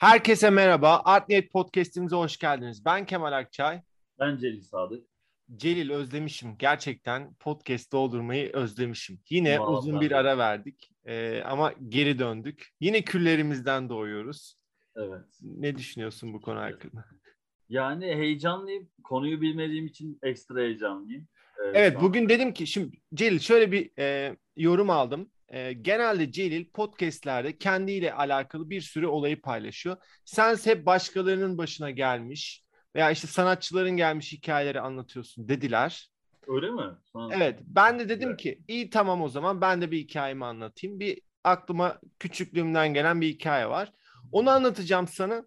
Herkese merhaba. Art Niyet Podcast'imize hoş geldiniz. Ben Kemal Akçay. Ben Celil Sadık. Celil özlemişim. Gerçekten podcast doldurmayı özlemişim. Yine Vallahi uzun bir ara verdik ee, ama geri döndük. Yine küllerimizden doğuyoruz. Evet. Ne düşünüyorsun bu konu hakkında? Yani heyecanlıyım. Konuyu bilmediğim için ekstra heyecanlıyım. Ee, evet bugün dedim ki şimdi Celil şöyle bir e, yorum aldım. E, genelde Celil podcastlerde kendiyle alakalı bir sürü olayı paylaşıyor. Sen hep başkalarının başına gelmiş veya işte sanatçıların gelmiş hikayeleri anlatıyorsun dediler. Öyle mi? Sanat... Evet ben de dedim evet. ki iyi tamam o zaman ben de bir hikayemi anlatayım. Bir aklıma küçüklüğümden gelen bir hikaye var. Onu anlatacağım sana.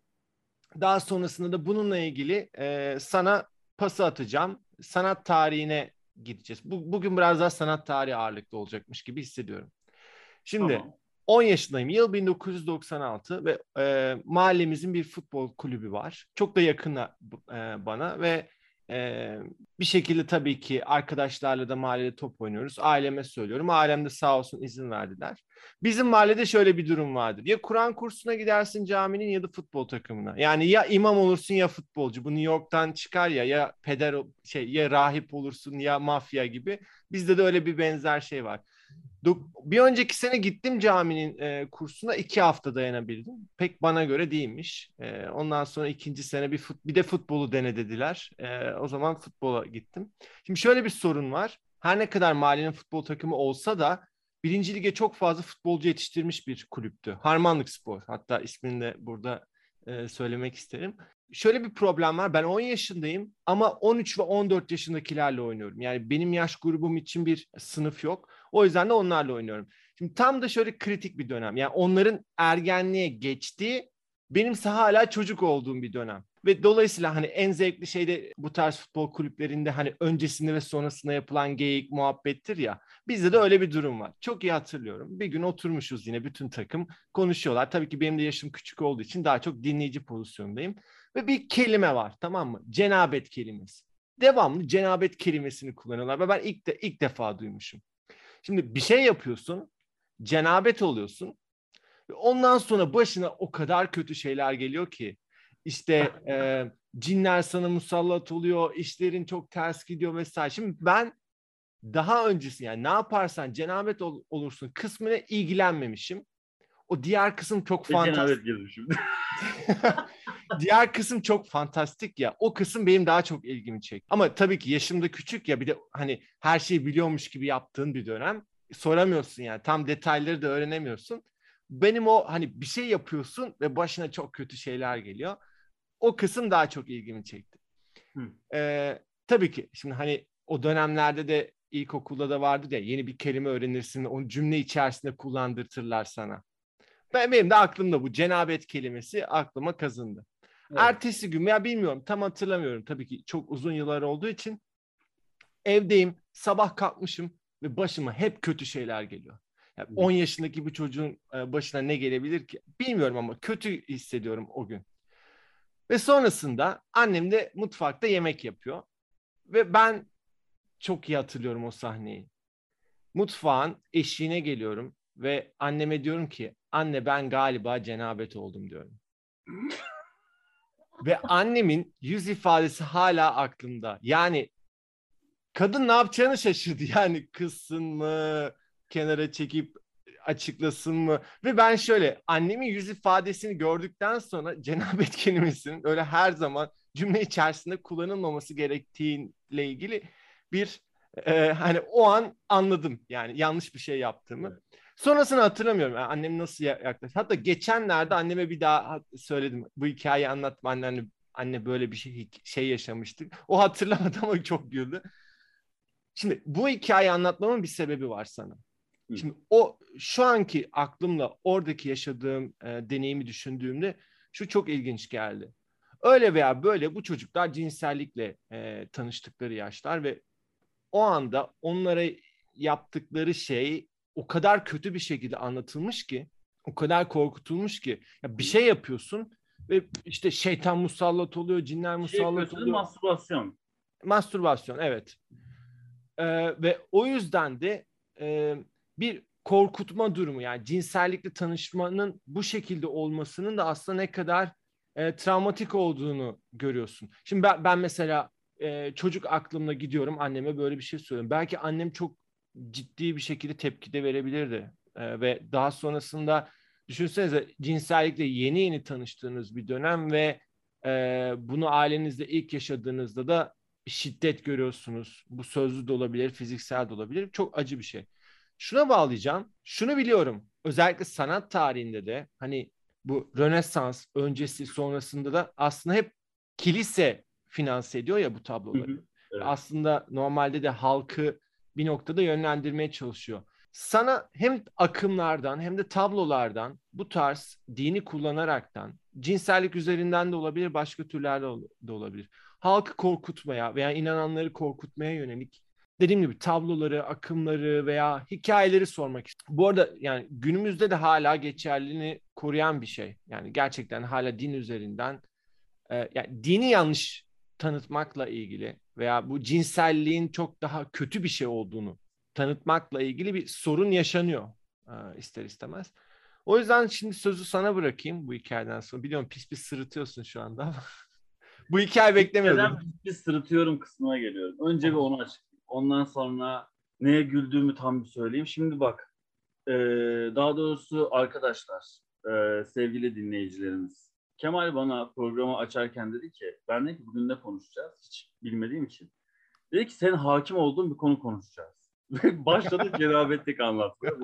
Daha sonrasında da bununla ilgili e, sana pası atacağım. Sanat tarihine gideceğiz. Bu, bugün biraz daha sanat tarihi ağırlıklı olacakmış gibi hissediyorum. Şimdi tamam. 10 yaşındayım. Yıl 1996 ve e, mahallemizin bir futbol kulübü var. Çok da yakın e, bana ve ee, bir şekilde tabii ki arkadaşlarla da mahallede top oynuyoruz. Aileme söylüyorum. Ailem de sağ olsun izin verdiler. Bizim mahallede şöyle bir durum vardır. Ya Kur'an kursuna gidersin caminin ya da futbol takımına. Yani ya imam olursun ya futbolcu. Bu New York'tan çıkar ya ya peder şey ya rahip olursun ya mafya gibi. Bizde de öyle bir benzer şey var. Bir önceki sene gittim caminin e, kursuna iki hafta dayanabildim. Pek bana göre değilmiş. E, ondan sonra ikinci sene bir fut, bir de futbolu dene dediler. E, o zaman futbola gittim. Şimdi şöyle bir sorun var. Her ne kadar mahallenin futbol takımı olsa da birinci lige çok fazla futbolcu yetiştirmiş bir kulüptü. Harmanlık Spor. Hatta ismini de burada e, söylemek isterim şöyle bir problem var. Ben 10 yaşındayım ama 13 ve 14 yaşındakilerle oynuyorum. Yani benim yaş grubum için bir sınıf yok. O yüzden de onlarla oynuyorum. Şimdi tam da şöyle kritik bir dönem. Yani onların ergenliğe geçtiği, benimse hala çocuk olduğum bir dönem. Ve dolayısıyla hani en zevkli şey de bu tarz futbol kulüplerinde hani öncesinde ve sonrasında yapılan geyik muhabbettir ya. Bizde de öyle bir durum var. Çok iyi hatırlıyorum. Bir gün oturmuşuz yine bütün takım konuşuyorlar. Tabii ki benim de yaşım küçük olduğu için daha çok dinleyici pozisyondayım. Ve bir kelime var tamam mı? Cenabet kelimesi. Devamlı cenabet kelimesini kullanıyorlar ve ben ilk de ilk defa duymuşum. Şimdi bir şey yapıyorsun, cenabet oluyorsun. Ondan sonra başına o kadar kötü şeyler geliyor ki işte e, cinler sana musallat oluyor, işlerin çok ters gidiyor vesaire. Şimdi ben daha öncesi yani ne yaparsan cenabet ol, olursun kısmına ilgilenmemişim. O diğer kısım çok fantastik. diğer kısım çok fantastik ya. O kısım benim daha çok ilgimi çekti. Ama tabii ki yaşımda küçük ya bir de hani her şeyi biliyormuş gibi yaptığın bir dönem. Soramıyorsun yani tam detayları da öğrenemiyorsun. Benim o hani bir şey yapıyorsun ve başına çok kötü şeyler geliyor. O kısım daha çok ilgimi çekti. Ee, tabii ki şimdi hani o dönemlerde de ilkokulda da vardı ya yeni bir kelime öğrenirsin onu cümle içerisinde kullandırtırlar sana. Ben, benim de aklımda bu cenabet kelimesi aklıma kazındı. Evet. Ertesi gün ya bilmiyorum tam hatırlamıyorum tabii ki çok uzun yıllar olduğu için evdeyim sabah kalkmışım ve başıma hep kötü şeyler geliyor. Yani 10 yaşındaki bir çocuğun e, başına ne gelebilir ki bilmiyorum ama kötü hissediyorum o gün. Ve sonrasında annem de mutfakta yemek yapıyor. Ve ben çok iyi hatırlıyorum o sahneyi. Mutfağın eşiğine geliyorum ve anneme diyorum ki anne ben galiba cenabet oldum diyorum. Ve annemin yüz ifadesi hala aklımda. Yani kadın ne yapacağını şaşırdı. Yani kızsın mı, kenara çekip açıklasın mı? Ve ben şöyle annemin yüz ifadesini gördükten sonra cenabet kelimesinin öyle her zaman cümle içerisinde kullanılmaması gerektiğiyle ilgili bir e, hani o an anladım yani yanlış bir şey yaptığımı. Sonrasını hatırlamıyorum. Yani annem nasıl yaklaştı. Hatta geçenlerde anneme bir daha söyledim. Bu hikayeyi anlatma anne, anne böyle bir şey şey yaşamıştık. O hatırlamadı ama çok güldü. Şimdi bu hikayeyi anlatmamın bir sebebi var sana. Şimdi o şu anki aklımla oradaki yaşadığım e, deneyimi düşündüğümde şu çok ilginç geldi. Öyle veya böyle bu çocuklar cinsellikle e, tanıştıkları yaşlar ve o anda onlara yaptıkları şey o kadar kötü bir şekilde anlatılmış ki, o kadar korkutulmuş ki ya bir şey yapıyorsun ve işte şeytan musallat oluyor, cinler şey musallat şey oluyor. Mastürbasyon. Mastürbasyon evet. Ee, ve o yüzden de e, bir korkutma durumu yani cinsellikle tanışmanın bu şekilde olmasının da aslında ne kadar e, travmatik olduğunu görüyorsun. Şimdi ben, ben mesela e, çocuk aklımda gidiyorum anneme böyle bir şey söylüyorum. Belki annem çok ciddi bir şekilde tepki de verebilirdi. E, ve daha sonrasında düşünsenize cinsellikle yeni yeni tanıştığınız bir dönem ve e, bunu ailenizde ilk yaşadığınızda da şiddet görüyorsunuz. Bu sözlü de olabilir, fiziksel de olabilir. Çok acı bir şey. Şuna bağlayacağım. Şunu biliyorum. Özellikle sanat tarihinde de hani bu Rönesans öncesi sonrasında da aslında hep kilise finanse ediyor ya bu tabloları. Hı hı, evet. Aslında normalde de halkı bir noktada yönlendirmeye çalışıyor. Sana hem akımlardan hem de tablolardan bu tarz dini kullanaraktan cinsellik üzerinden de olabilir, başka türlerde de olabilir. Halkı korkutmaya veya inananları korkutmaya yönelik dediğim gibi tabloları, akımları veya hikayeleri sormak istiyorum. Bu arada yani günümüzde de hala geçerliliğini koruyan bir şey. Yani gerçekten hala din üzerinden e, yani dini yanlış tanıtmakla ilgili veya bu cinselliğin çok daha kötü bir şey olduğunu tanıtmakla ilgili bir sorun yaşanıyor e, ister istemez. O yüzden şimdi sözü sana bırakayım bu hikayeden sonra. Biliyorum pis pis sırıtıyorsun şu anda ama bu hikaye beklemiyordum. Neden pis pis sırıtıyorum kısmına geliyorum. Önce bir onu açıklayayım. Ondan sonra neye güldüğümü tam bir söyleyeyim. Şimdi bak, e, daha doğrusu arkadaşlar, e, sevgili dinleyicilerimiz. Kemal bana programı açarken dedi ki, ben de ki bugün ne konuşacağız hiç bilmediğim için. Dedi ki senin hakim olduğun bir konu konuşacağız. Başladı cenabetlik anlatmaya.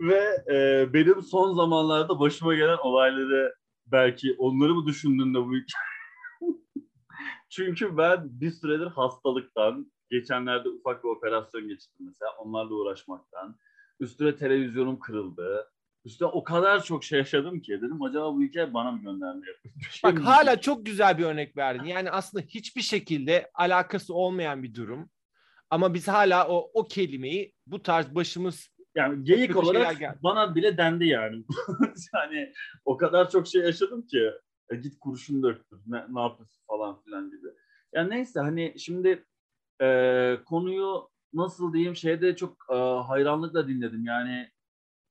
Ve e, benim son zamanlarda başıma gelen olayları belki onları mı düşündün de bu Çünkü ben bir süredir hastalıktan, geçenlerde ufak bir operasyon geçirdim mesela, onlarla uğraşmaktan. Üstüne televizyonum kırıldı. Üstüne o kadar çok şey yaşadım ki dedim acaba bu hikaye bana mı gönderme Şey Bak hala çok güzel bir örnek verdin. Yani aslında hiçbir şekilde alakası olmayan bir durum. Ama biz hala o, o kelimeyi bu tarz başımız yani geyik olarak bana bile dendi yani. yani o kadar çok şey yaşadım ki e, git kurşun döktür ne, ne yapıyorsun falan filan gibi. Yani neyse hani şimdi e, konuyu nasıl diyeyim şeyde çok e, hayranlıkla dinledim. Yani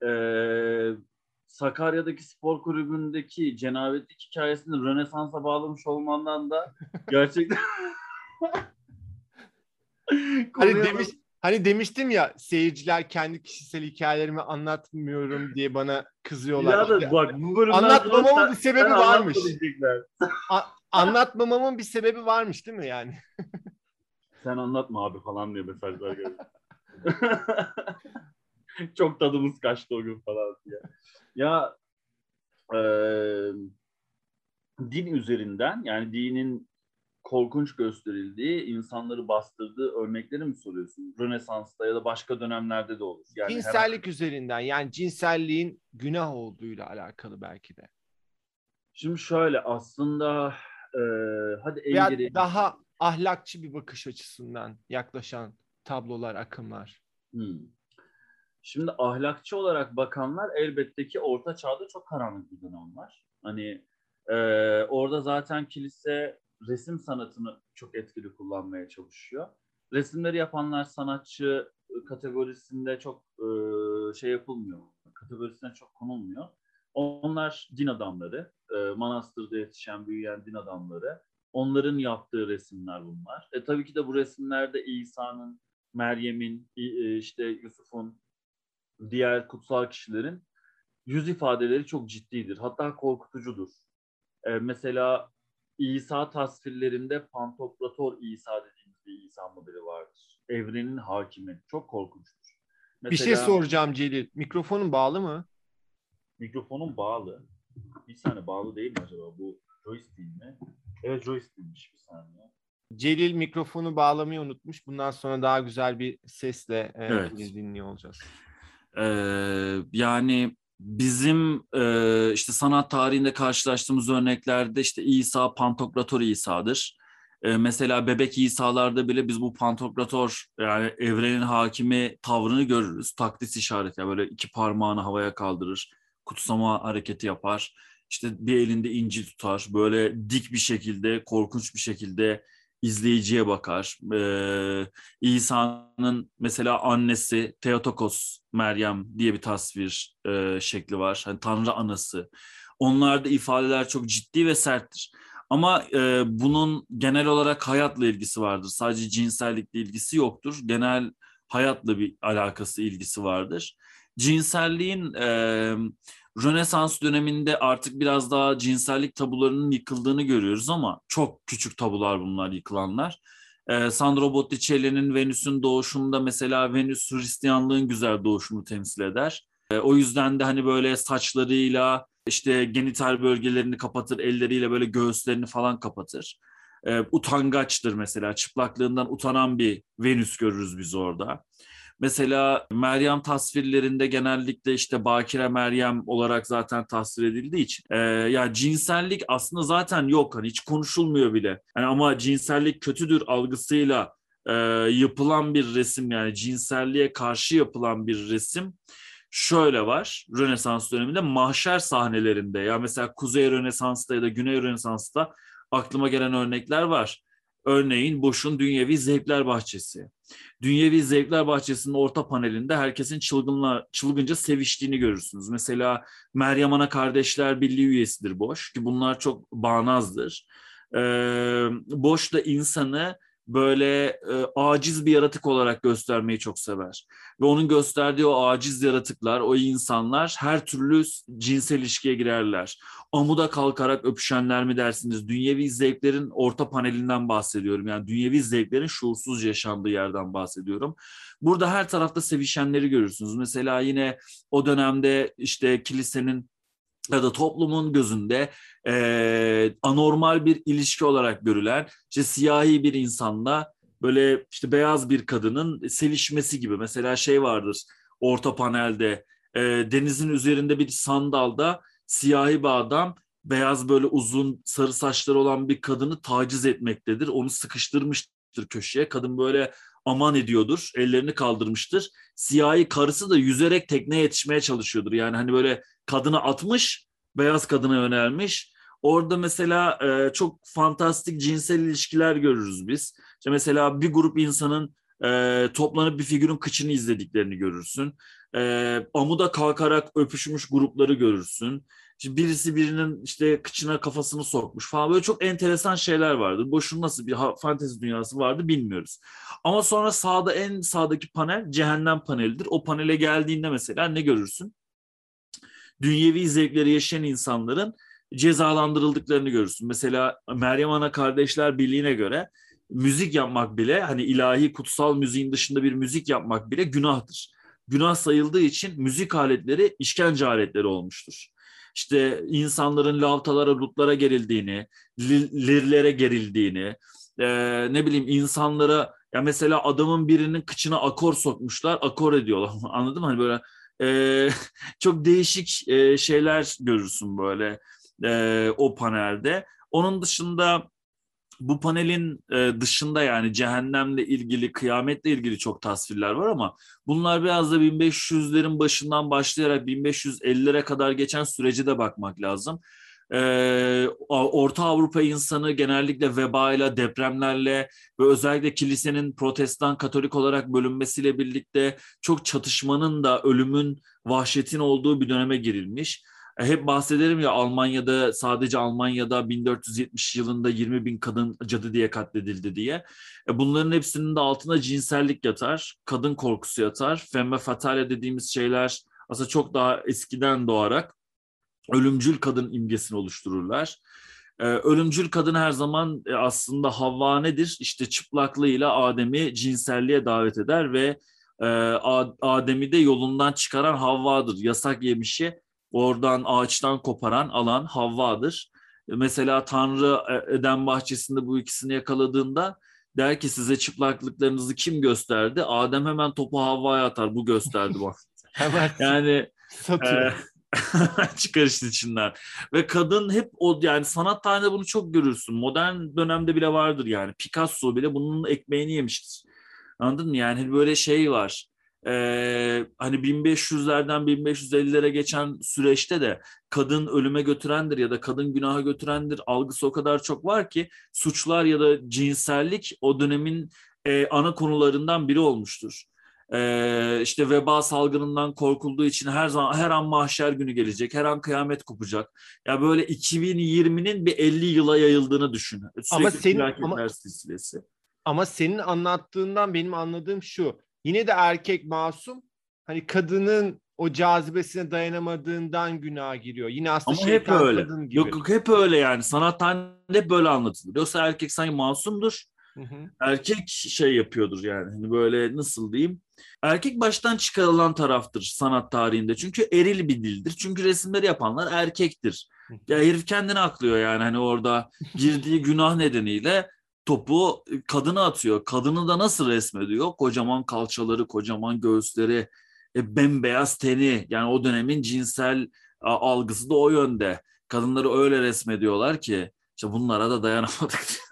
e, Sakarya'daki spor kulübündeki cenabetlik hikayesini Rönesans'a bağlamış olmandan da gerçekten hani demiş Hani demiştim ya seyirciler kendi kişisel hikayelerimi anlatmıyorum diye bana kızıyorlar. Ya da bak bu Anlatmamamın bir sebebi varmış. A- anlatmamamın bir sebebi varmış değil mi yani? Sen anlatma abi falan diye mesajlar geliyor. Çok tadımız kaçtı o gün falan diye. Ya e, din üzerinden yani dinin korkunç gösterildiği, insanları bastırdığı örnekleri mi soruyorsun? Rönesans'ta ya da başka dönemlerde de olur. Yani Cinsellik her... üzerinden yani cinselliğin günah olduğuyla alakalı belki de. Şimdi şöyle aslında e, hadi en geri... daha ahlakçı bir bakış açısından yaklaşan tablolar, akımlar. Hmm. Şimdi ahlakçı olarak bakanlar elbette ki orta çağda çok karanlık bir dönem var. Hani e, orada zaten kilise resim sanatını çok etkili kullanmaya çalışıyor. Resimleri yapanlar sanatçı kategorisinde çok e, şey yapılmıyor. Kategorisine çok konulmuyor. Onlar din adamları, e, manastırda yetişen, büyüyen din adamları. Onların yaptığı resimler bunlar. E tabii ki de bu resimlerde İsa'nın, Meryem'in, e, işte Yusuf'un, diğer kutsal kişilerin yüz ifadeleri çok ciddidir. Hatta korkutucudur. E, mesela İsa tasvirlerinde Pantokrator İsa dediğimiz bir İsa modeli vardır. Evrenin hakimi. Çok korkunçtur. Mesela, bir şey soracağım Celil. Mikrofonun bağlı mı? Mikrofonun bağlı. Bir saniye bağlı değil mi acaba? Bu joystick mi? Evet joystick'miş bir saniye. Celil mikrofonu bağlamayı unutmuş. Bundan sonra daha güzel bir sesle e, evet. dinliyor olacağız. Ee, yani bizim e, işte sanat tarihinde karşılaştığımız örneklerde işte İsa Pantokrator İsa'dır. E, mesela bebek İsa'larda bile biz bu Pantokrator yani evrenin hakimi tavrını görürüz. Takdis işareti yani böyle iki parmağını havaya kaldırır, kutsama hareketi yapar. İşte bir elinde İncil tutar, böyle dik bir şekilde, korkunç bir şekilde izleyiciye bakar. Ee, İsa'nın mesela annesi Theotokos Meryem diye bir tasvir e, şekli var. Hani Tanrı anası. Onlarda ifadeler çok ciddi ve serttir. Ama e, bunun genel olarak hayatla ilgisi vardır. Sadece cinsellikle ilgisi yoktur. Genel hayatla bir alakası, ilgisi vardır. Cinselliğin e, Rönesans döneminde artık biraz daha cinsellik tabularının yıkıldığını görüyoruz ama çok küçük tabular bunlar yıkılanlar. E, Sandro Botticelli'nin Venüs'ün doğuşunda mesela Venüs Hristiyanlığın güzel doğuşunu temsil eder. E, o yüzden de hani böyle saçlarıyla işte genital bölgelerini kapatır, elleriyle böyle göğüslerini falan kapatır. E, utangaçtır mesela, çıplaklığından utanan bir Venüs görürüz biz orada. Mesela Meryem tasvirlerinde genellikle işte Bakire Meryem olarak zaten tasvir edildiği için e, ya cinsellik aslında zaten yok hani hiç konuşulmuyor bile. Yani ama cinsellik kötüdür algısıyla e, yapılan bir resim yani cinselliğe karşı yapılan bir resim şöyle var Rönesans döneminde mahşer sahnelerinde ya mesela Kuzey Rönesans'ta ya da Güney Rönesans'ta aklıma gelen örnekler var. Örneğin Boş'un Dünyevi Zevkler Bahçesi. Dünyevi Zevkler Bahçesi'nin orta panelinde herkesin çılgınla, çılgınca seviştiğini görürsünüz. Mesela Meryem Ana Kardeşler Birliği üyesidir Boş ki bunlar çok bağnazdır. Ee, Boş da insanı böyle e, aciz bir yaratık olarak göstermeyi çok sever. Ve onun gösterdiği o aciz yaratıklar, o insanlar her türlü cinsel ilişkiye girerler. Amuda kalkarak öpüşenler mi dersiniz? Dünyevi zevklerin orta panelinden bahsediyorum. Yani dünyevi zevklerin şuursuz yaşandığı yerden bahsediyorum. Burada her tarafta sevişenleri görürsünüz. Mesela yine o dönemde işte kilisenin ya da toplumun gözünde e, anormal bir ilişki olarak görülen işte siyahi bir insanla böyle işte beyaz bir kadının sevişmesi gibi mesela şey vardır orta panelde e, denizin üzerinde bir sandalda siyahi bir adam beyaz böyle uzun sarı saçları olan bir kadını taciz etmektedir. Onu sıkıştırmıştır köşeye. Kadın böyle aman ediyordur. Ellerini kaldırmıştır. Siyahi karısı da yüzerek tekneye yetişmeye çalışıyordur. Yani hani böyle kadını atmış, beyaz kadına yönelmiş. Orada mesela e, çok fantastik cinsel ilişkiler görürüz biz. İşte mesela bir grup insanın e, toplanıp bir figürün kıçını izlediklerini görürsün. E, amuda kalkarak öpüşmüş grupları görürsün. İşte birisi birinin işte kıçına kafasını sokmuş falan böyle çok enteresan şeyler vardı. Boşun nasıl bir fantezi dünyası vardı bilmiyoruz. Ama sonra sağda en sağdaki panel cehennem panelidir. O panele geldiğinde mesela ne görürsün? Dünyevi zevkleri yaşayan insanların cezalandırıldıklarını görürsün. Mesela Meryem Ana Kardeşler Birliği'ne göre müzik yapmak bile hani ilahi kutsal müziğin dışında bir müzik yapmak bile günahtır. Günah sayıldığı için müzik aletleri işkence aletleri olmuştur. İşte insanların lavtalara, rutlara gerildiğini, lirlere gerildiğini, e, ne bileyim insanlara ya mesela adamın birinin kıçına akor sokmuşlar, akor ediyorlar. Anladın mı? Hani böyle e, çok değişik e, şeyler görürsün böyle e, o panelde. Onun dışında bu panelin e, dışında yani cehennemle ilgili, kıyametle ilgili çok tasvirler var ama bunlar biraz da 1500'lerin başından başlayarak 1550'lere kadar geçen sürece de bakmak lazım. Ee, Orta Avrupa insanı genellikle vebayla, depremlerle ve özellikle kilisenin protestan katolik olarak bölünmesiyle birlikte çok çatışmanın da ölümün, vahşetin olduğu bir döneme girilmiş. E, hep bahsederim ya Almanya'da sadece Almanya'da 1470 yılında 20 bin kadın cadı diye katledildi diye. E, bunların hepsinin de altına cinsellik yatar, kadın korkusu yatar. Femme fatale dediğimiz şeyler aslında çok daha eskiden doğarak ölümcül kadın imgesini oluştururlar. Ee, ölümcül kadın her zaman e, aslında Havva nedir? İşte çıplaklığıyla Adem'i cinselliğe davet eder ve e, Adem'i de yolundan çıkaran Havva'dır. Yasak yemişi oradan ağaçtan koparan alan Havva'dır. E, mesela Tanrı e, Eden bahçesinde bu ikisini yakaladığında der ki size çıplaklıklarınızı kim gösterdi? Adem hemen topu Havva'ya atar. Bu gösterdi bak. hemen yani satıyor. E, çıkar içinden. Ve kadın hep o yani sanat tarihinde bunu çok görürsün. Modern dönemde bile vardır yani. Picasso bile bunun ekmeğini yemiştir. Anladın mı? Yani böyle şey var. e, hani 1500'lerden 1550'lere geçen süreçte de kadın ölüme götürendir ya da kadın günaha götürendir algısı o kadar çok var ki suçlar ya da cinsellik o dönemin e, ana konularından biri olmuştur. E, işte veba salgınından korkulduğu için her zaman her an mahşer günü gelecek, her an kıyamet kopacak. Ya böyle 2020'nin bir 50 yıla yayıldığını düşün. Sürekli Ama senin- ama- silsilesi. Ama senin anlattığından benim anladığım şu. Yine de erkek masum. Hani kadının o cazibesine dayanamadığından günaha giriyor. Yine aslında Ama hep öyle. kadın gibi. Yok yok hep öyle yani. Sanat hep böyle anlatılır. Yoksa erkek sanki masumdur. Hı hı. Erkek şey yapıyordur yani. Hani böyle nasıl diyeyim? Erkek baştan çıkarılan taraftır sanat tarihinde. Çünkü eril bir dildir. Çünkü resimleri yapanlar erkektir. Ya herif kendini aklıyor yani hani orada girdiği günah nedeniyle topu kadına atıyor. Kadını da nasıl resmediyor? Kocaman kalçaları, kocaman göğüsleri, e, bembeyaz teni. Yani o dönemin cinsel a, algısı da o yönde. Kadınları öyle resmediyorlar ki işte bunlara da dayanamadık.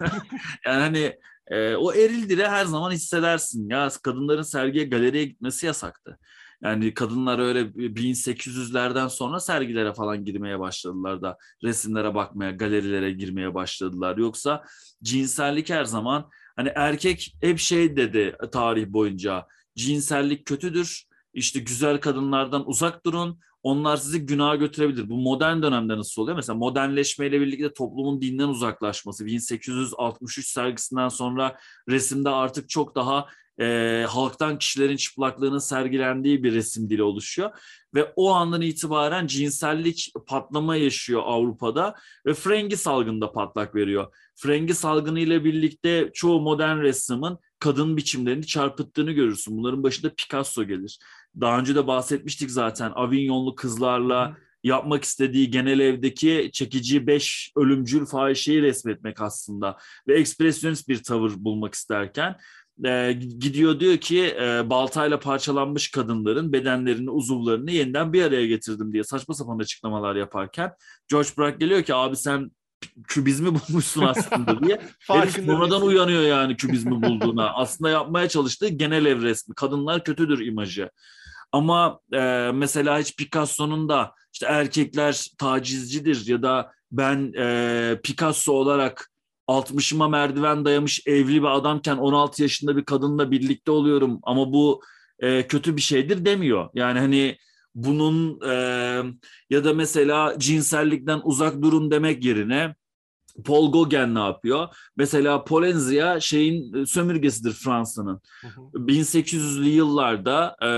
yani hani e, o eril dili her zaman hissedersin. Ya kadınların sergiye, galeriye gitmesi yasaktı. Yani kadınlar öyle 1800'lerden sonra sergilere falan girmeye başladılar da resimlere bakmaya, galerilere girmeye başladılar. Yoksa cinsellik her zaman hani erkek hep şey dedi tarih boyunca cinsellik kötüdür. İşte güzel kadınlardan uzak durun. Onlar sizi günaha götürebilir. Bu modern dönemde nasıl oluyor? Mesela modernleşmeyle birlikte toplumun dinden uzaklaşması. 1863 sergisinden sonra resimde artık çok daha e, halktan kişilerin çıplaklığının sergilendiği bir resim dili oluşuyor. Ve o andan itibaren cinsellik patlama yaşıyor Avrupa'da ve Frengi salgında patlak veriyor. Frengi salgını ile birlikte çoğu modern ressamın kadın biçimlerini çarpıttığını görürsün. Bunların başında Picasso gelir. Daha önce de bahsetmiştik zaten Avignonlu kızlarla yapmak istediği genel evdeki çekici beş ölümcül fahişeyi resmetmek aslında ve ekspresyonist bir tavır bulmak isterken e, gidiyor diyor ki e, baltayla parçalanmış kadınların bedenlerini, uzuvlarını yeniden bir araya getirdim diye saçma sapan açıklamalar yaparken George Braque geliyor ki abi sen kübizmi bulmuşsun aslında diye. Herif değilsin. uyanıyor yani kübizmi bulduğuna. aslında yapmaya çalıştığı genel ev resmi. Kadınlar kötüdür imajı. Ama e, mesela hiç Picasso'nun da işte erkekler tacizcidir ya da ben e, Picasso olarak 60'ıma merdiven dayamış evli bir adamken 16 yaşında bir kadınla birlikte oluyorum ama bu e, kötü bir şeydir demiyor. Yani hani bunun e, ya da mesela cinsellikten uzak durun demek yerine Paul Gauguin ne yapıyor? Mesela Polenzia şeyin e, sömürgesidir Fransa'nın. Hı hı. 1800'lü yıllarda e,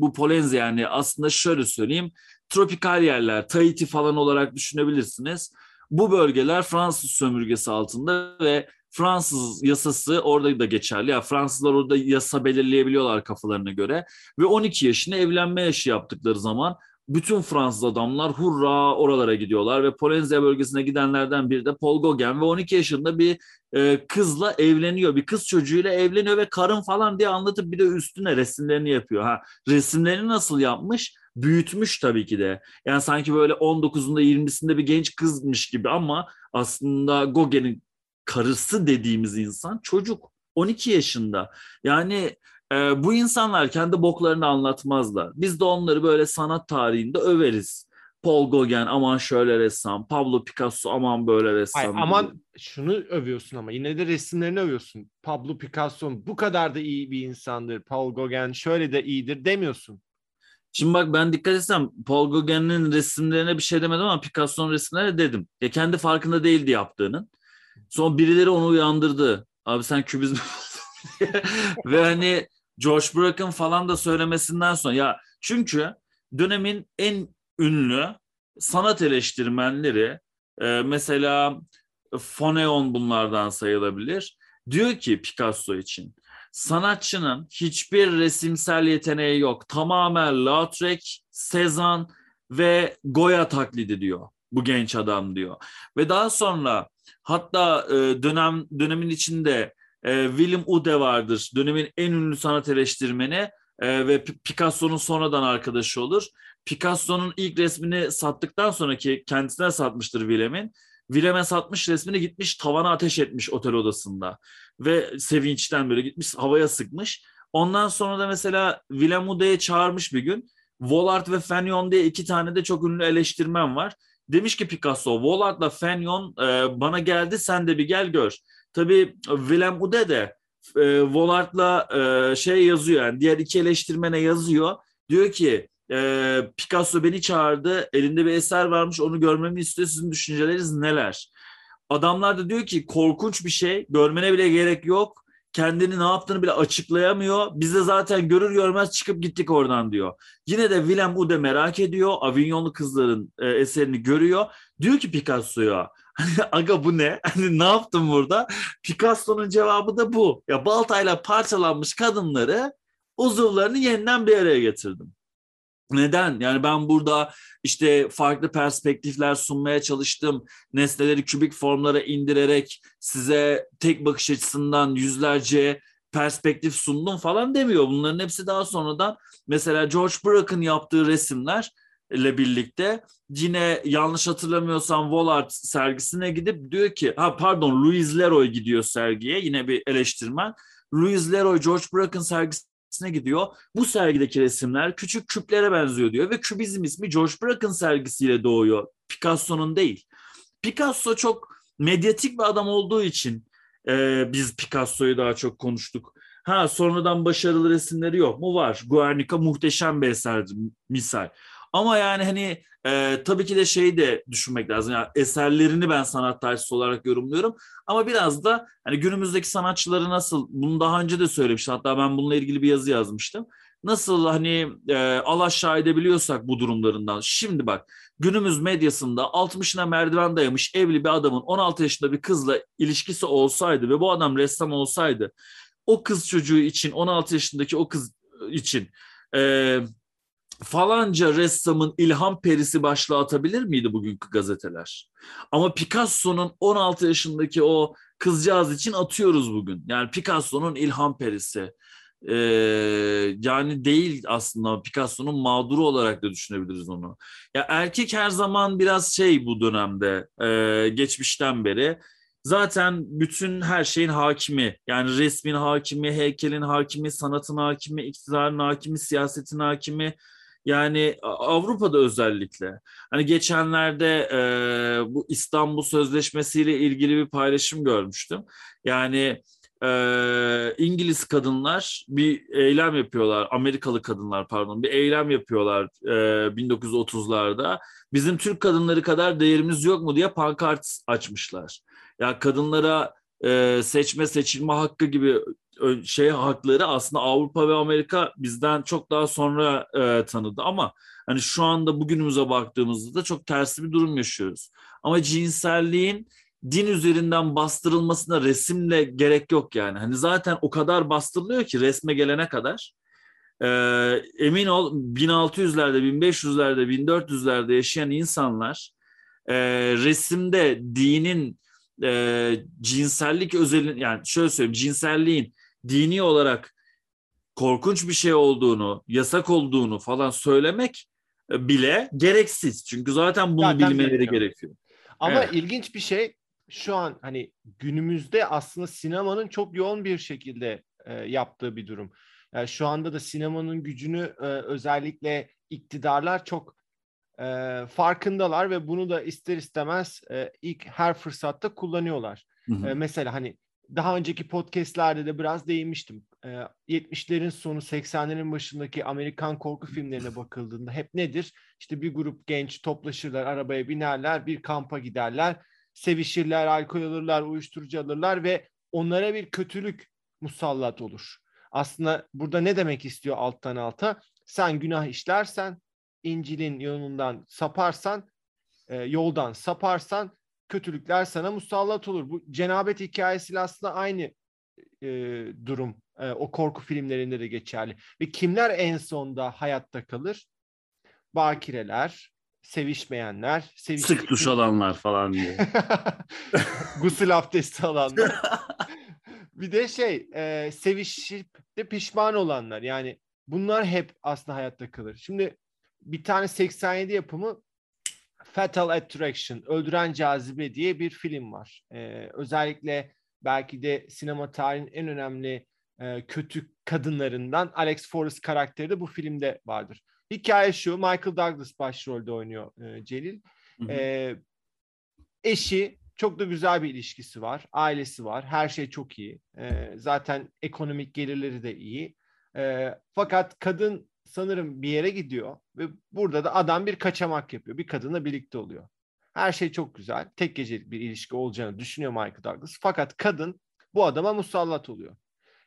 bu Polenzia yani aslında şöyle söyleyeyim tropikal yerler Tahiti falan olarak düşünebilirsiniz. Bu bölgeler Fransız sömürgesi altında ve Fransız yasası orada da geçerli. Ya Fransızlar orada yasa belirleyebiliyorlar kafalarına göre ve 12 yaşında evlenme yaşı yaptıkları zaman bütün Fransız adamlar hurra oralara gidiyorlar ve Polenzia bölgesine gidenlerden biri de Paul Gauguin ve 12 yaşında bir e, kızla evleniyor. Bir kız çocuğuyla evleniyor ve karın falan diye anlatıp bir de üstüne resimlerini yapıyor. Ha resimlerini nasıl yapmış? Büyütmüş tabii ki de. Yani sanki böyle 19'unda 20'sinde bir genç kızmış gibi ama aslında Gauguin'in karısı dediğimiz insan çocuk 12 yaşında. Yani e, bu insanlar kendi boklarını anlatmazlar. Biz de onları böyle sanat tarihinde överiz. Paul Gauguin aman şöyle ressam, Pablo Picasso aman böyle ressam. Hayır, aman şunu övüyorsun ama yine de resimlerini övüyorsun. Pablo Picasso bu kadar da iyi bir insandır. Paul Gauguin şöyle de iyidir demiyorsun. Şimdi bak ben dikkat etsem Paul Gauguin'in resimlerine bir şey demedim ama Picasso'nun resimlerine dedim. Ya kendi farkında değildi yaptığının. Sonra birileri onu uyandırdı. Abi sen diye. Ve hani George Brack'ın falan da söylemesinden sonra ya çünkü dönemin en ünlü sanat eleştirmenleri e, mesela Foneon bunlardan sayılabilir. Diyor ki Picasso için sanatçının hiçbir resimsel yeteneği yok. Tamamen Lautrec, Cezanne ve Goya taklidi diyor bu genç adam diyor. Ve daha sonra hatta e, dönem dönemin içinde e, William Ude vardır. Dönemin en ünlü sanat eleştirmeni e, ve Picasso'nun sonradan arkadaşı olur. Picasso'nun ilk resmini sattıktan sonraki kendisine satmıştır Willem'in. Willem'e satmış resmini gitmiş tavana ateş etmiş otel odasında. Ve sevinçten böyle gitmiş havaya sıkmış. Ondan sonra da mesela Willem Ude'ye çağırmış bir gün. Vollard ve Fenyon diye iki tane de çok ünlü eleştirmen var. Demiş ki Picasso, Vollard'la Fenyon e, bana geldi sen de bir gel gör. Tabii Willem Ude de e, Vollard'la e, şey yazıyor yani diğer iki eleştirmene yazıyor. Diyor ki e, Picasso beni çağırdı elinde bir eser varmış onu görmemi istiyor sizin düşünceleriniz neler? Adamlar da diyor ki korkunç bir şey görmene bile gerek yok kendini ne yaptığını bile açıklayamıyor. Biz de zaten görür görmez çıkıp gittik oradan diyor. Yine de Willem Ude merak ediyor. Avignonlu kızların e, eserini görüyor. Diyor ki Picasso'ya aga bu ne? Hani ne yaptın burada? Picasso'nun cevabı da bu. Ya baltayla parçalanmış kadınları uzuvlarını yeniden bir araya getirdim. Neden? Yani ben burada işte farklı perspektifler sunmaya çalıştım. Nesneleri kübik formlara indirerek size tek bakış açısından yüzlerce perspektif sundum falan demiyor. Bunların hepsi daha sonradan mesela George Brack'ın yaptığı resimler ile birlikte yine yanlış hatırlamıyorsam Vollard sergisine gidip diyor ki ha pardon Louis Leroy gidiyor sergiye yine bir eleştirmen. Louis Leroy George Brack'ın sergisi sergisine gidiyor. Bu sergideki resimler küçük küplere benziyor diyor ve kübizm ismi George Brack'ın sergisiyle doğuyor. Picasso'nun değil. Picasso çok medyatik bir adam olduğu için e, biz Picasso'yu daha çok konuştuk. Ha sonradan başarılı resimleri yok mu? Var. Guernica muhteşem bir eserdir misal. Ama yani hani e, tabii ki de şeyi de düşünmek lazım. Yani eserlerini ben sanat tarihi olarak yorumluyorum. Ama biraz da hani günümüzdeki sanatçıları nasıl, bunu daha önce de söylemiştim. Hatta ben bununla ilgili bir yazı yazmıştım. Nasıl hani e, alaşağı edebiliyorsak bu durumlarından. Şimdi bak günümüz medyasında 60'ına merdiven dayamış evli bir adamın 16 yaşında bir kızla ilişkisi olsaydı ve bu adam ressam olsaydı o kız çocuğu için 16 yaşındaki o kız için e, falanca ressamın ilham perisi başlığı atabilir miydi bugünkü gazeteler? Ama Picasso'nun 16 yaşındaki o kızcağız için atıyoruz bugün. Yani Picasso'nun ilham perisi. Ee, yani değil aslında Picasso'nun mağduru olarak da düşünebiliriz onu. Ya erkek her zaman biraz şey bu dönemde e, geçmişten beri zaten bütün her şeyin hakimi yani resmin hakimi, heykelin hakimi, sanatın hakimi, iktidarın hakimi, siyasetin hakimi yani Avrupa'da özellikle. Hani geçenlerde e, bu İstanbul Sözleşmesi ile ilgili bir paylaşım görmüştüm. Yani e, İngiliz kadınlar bir eylem yapıyorlar. Amerikalı kadınlar pardon bir eylem yapıyorlar e, 1930'larda. Bizim Türk kadınları kadar değerimiz yok mu diye pankart açmışlar. Ya kadınlara e, seçme seçilme hakkı gibi şey hakları aslında Avrupa ve Amerika bizden çok daha sonra e, tanıdı ama hani şu anda bugünümüze baktığımızda da çok tersi bir durum yaşıyoruz. Ama cinselliğin din üzerinden bastırılmasına resimle gerek yok yani. Hani zaten o kadar bastırılıyor ki resme gelene kadar. E, emin ol 1600'lerde, 1500'lerde, 1400'lerde yaşayan insanlar e, resimde dinin e, cinsellik özelin yani şöyle söyleyeyim cinselliğin dini olarak korkunç bir şey olduğunu, yasak olduğunu falan söylemek e, bile gereksiz. Çünkü zaten bunu zaten bilmeleri gerekiyor. gerekiyor. Ama evet. ilginç bir şey şu an hani günümüzde aslında sinemanın çok yoğun bir şekilde e, yaptığı bir durum. Yani şu anda da sinemanın gücünü e, özellikle iktidarlar çok e, farkındalar ve bunu da ister istemez e, ilk her fırsatta kullanıyorlar. Hı hı. E, mesela hani daha önceki podcastlerde de biraz değinmiştim. E, 70'lerin sonu 80'lerin başındaki Amerikan korku filmlerine bakıldığında hep nedir? İşte bir grup genç toplaşırlar, arabaya binerler, bir kampa giderler, sevişirler, alkol alırlar, uyuşturucu alırlar ve onlara bir kötülük musallat olur. Aslında burada ne demek istiyor alttan alta? Sen günah işlersen, İncil'in yolundan saparsan, e, yoldan saparsan kötülükler sana musallat olur. Bu cenabet hikayesiyle aslında aynı e, durum. E, o korku filmlerinde de geçerli. Ve kimler en sonda hayatta kalır? Bakireler, sevişmeyenler, seviş... sık duş alanlar falan diye. Gusül abdesti alanlar. bir de şey, e, sevişip de pişman olanlar. Yani bunlar hep aslında hayatta kalır. Şimdi bir tane 87 yapımı Fatal Attraction, Öldüren Cazibe diye bir film var. Ee, özellikle belki de sinema tarihinin en önemli e, kötü kadınlarından Alex Forrest karakteri de bu filmde vardır. Hikaye şu, Michael Douglas başrolde oynuyor e, Celil. Hı hı. E, eşi çok da güzel bir ilişkisi var, ailesi var, her şey çok iyi. E, zaten ekonomik gelirleri de iyi. E, fakat kadın sanırım bir yere gidiyor ve burada da adam bir kaçamak yapıyor, bir kadınla birlikte oluyor. Her şey çok güzel. Tek gecelik bir ilişki olacağını düşünüyor Michael Douglas. Fakat kadın bu adama musallat oluyor.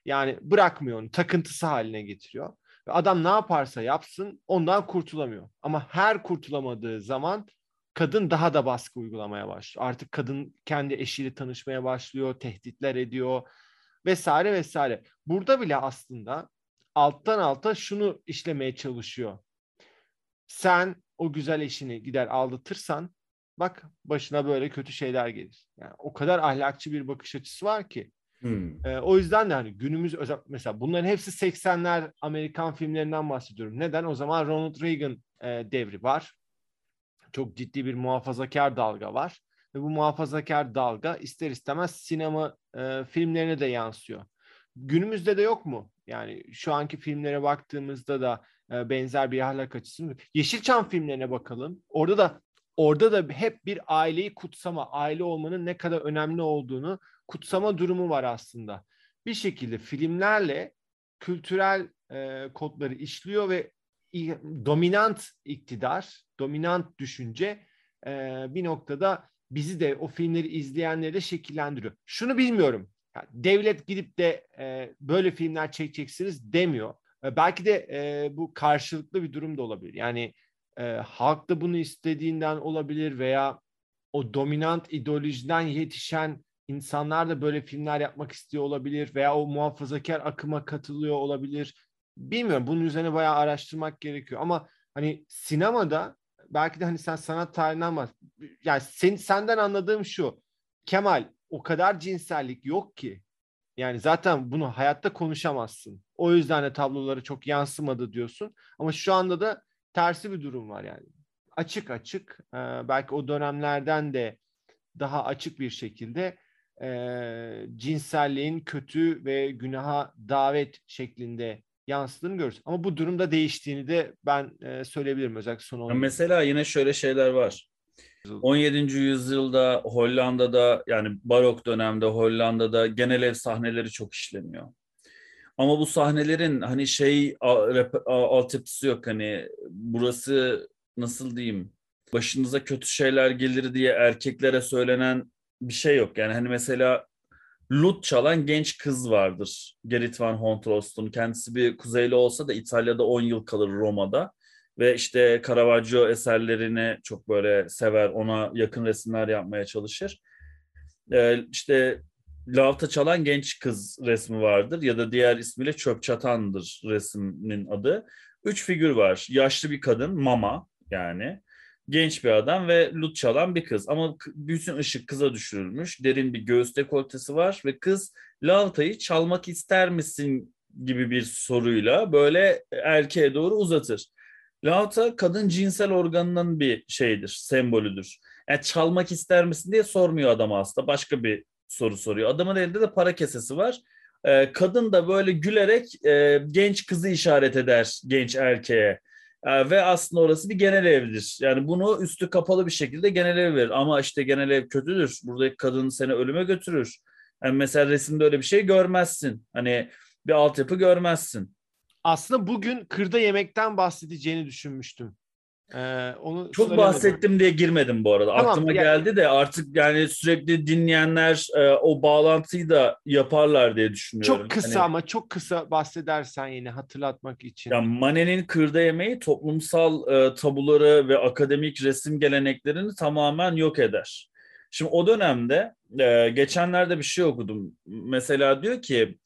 Yani bırakmıyor onu, takıntısı haline getiriyor. Ve adam ne yaparsa yapsın ondan kurtulamıyor. Ama her kurtulamadığı zaman kadın daha da baskı uygulamaya başlıyor. Artık kadın kendi eşiyle tanışmaya başlıyor, tehditler ediyor vesaire vesaire. Burada bile aslında alttan alta şunu işlemeye çalışıyor. Sen o güzel eşini gider aldatırsan bak başına böyle kötü şeyler gelir. Yani o kadar ahlakçı bir bakış açısı var ki. Hmm. Ee, o yüzden de hani günümüz özel mesela bunların hepsi 80'ler Amerikan filmlerinden bahsediyorum. Neden? O zaman Ronald Reagan e, devri var. Çok ciddi bir muhafazakar dalga var. Ve bu muhafazakar dalga ister istemez sinema e, filmlerine de yansıyor. Günümüzde de yok mu? Yani şu anki filmlere baktığımızda da e, benzer bir ahlak açısı. Yeşilçam filmlerine bakalım. Orada da orada da hep bir aileyi kutsama, aile olmanın ne kadar önemli olduğunu kutsama durumu var aslında. Bir şekilde filmlerle kültürel e, kodları işliyor ve dominant iktidar, dominant düşünce e, bir noktada bizi de o filmleri izleyenleri de şekillendiriyor. Şunu bilmiyorum. Yani devlet gidip de e, böyle filmler çekeceksiniz demiyor. E, belki de e, bu karşılıklı bir durum da olabilir. Yani e, halk da bunu istediğinden olabilir veya o dominant ideolojiden yetişen insanlar da böyle filmler yapmak istiyor olabilir veya o muhafazakar akıma katılıyor olabilir. Bilmiyorum. Bunun üzerine bayağı araştırmak gerekiyor. Ama hani sinemada belki de hani sen sanat tarihinden bahs yani sen, senden anladığım şu. Kemal o kadar cinsellik yok ki. Yani zaten bunu hayatta konuşamazsın. O yüzden de tabloları çok yansımadı diyorsun. Ama şu anda da tersi bir durum var yani. Açık açık e, belki o dönemlerden de daha açık bir şekilde e, cinselliğin kötü ve günaha davet şeklinde yansıdığını görürüz. Ama bu durumda değiştiğini de ben e, söyleyebilirim özellikle son 10 Ya Mesela yine şöyle şeyler var. 17. yüzyılda Hollanda'da yani barok dönemde Hollanda'da genel ev sahneleri çok işleniyor. Ama bu sahnelerin hani şey altyapısı yok hani burası nasıl diyeyim başınıza kötü şeyler gelir diye erkeklere söylenen bir şey yok. Yani hani mesela lut çalan genç kız vardır. Gerrit van Hontrost'un kendisi bir Kuzeyli olsa da İtalya'da 10 yıl kalır Roma'da ve işte Caravaggio eserlerini çok böyle sever, ona yakın resimler yapmaya çalışır. Ee, işte lavta çalan genç kız resmi vardır ya da diğer ismiyle çöp çatandır resmin adı. Üç figür var. Yaşlı bir kadın, mama yani. Genç bir adam ve lut çalan bir kız. Ama bütün ışık kıza düşürülmüş. Derin bir göğüs dekoltesi var ve kız lavtayı çalmak ister misin gibi bir soruyla böyle erkeğe doğru uzatır. Lavta kadın cinsel organının bir şeydir, sembolüdür. Yani çalmak ister misin diye sormuyor adam aslında. Başka bir soru soruyor. Adamın elinde de para kesesi var. Ee, kadın da böyle gülerek e, genç kızı işaret eder genç erkeğe. Ee, ve aslında orası bir genel evdir. Yani bunu üstü kapalı bir şekilde genel ev verir. Ama işte genel ev kötüdür. Buradaki kadın seni ölüme götürür. Yani mesela resimde öyle bir şey görmezsin. Hani bir altyapı görmezsin. Aslında bugün kırda yemekten bahsedeceğini düşünmüştüm. Ee, onu Çok söylemedim. bahsettim diye girmedim bu arada. Tamam, Aklıma yani- geldi de artık yani sürekli dinleyenler e, o bağlantıyı da yaparlar diye düşünüyorum. Çok kısa Hani- ama çok kısa bahsedersen yine hatırlatmak için. Ya Manet'in kırda yemeği toplumsal e, tabuları ve akademik resim geleneklerini tamamen yok eder. Şimdi o dönemde e, geçenlerde bir şey okudum. Mesela diyor ki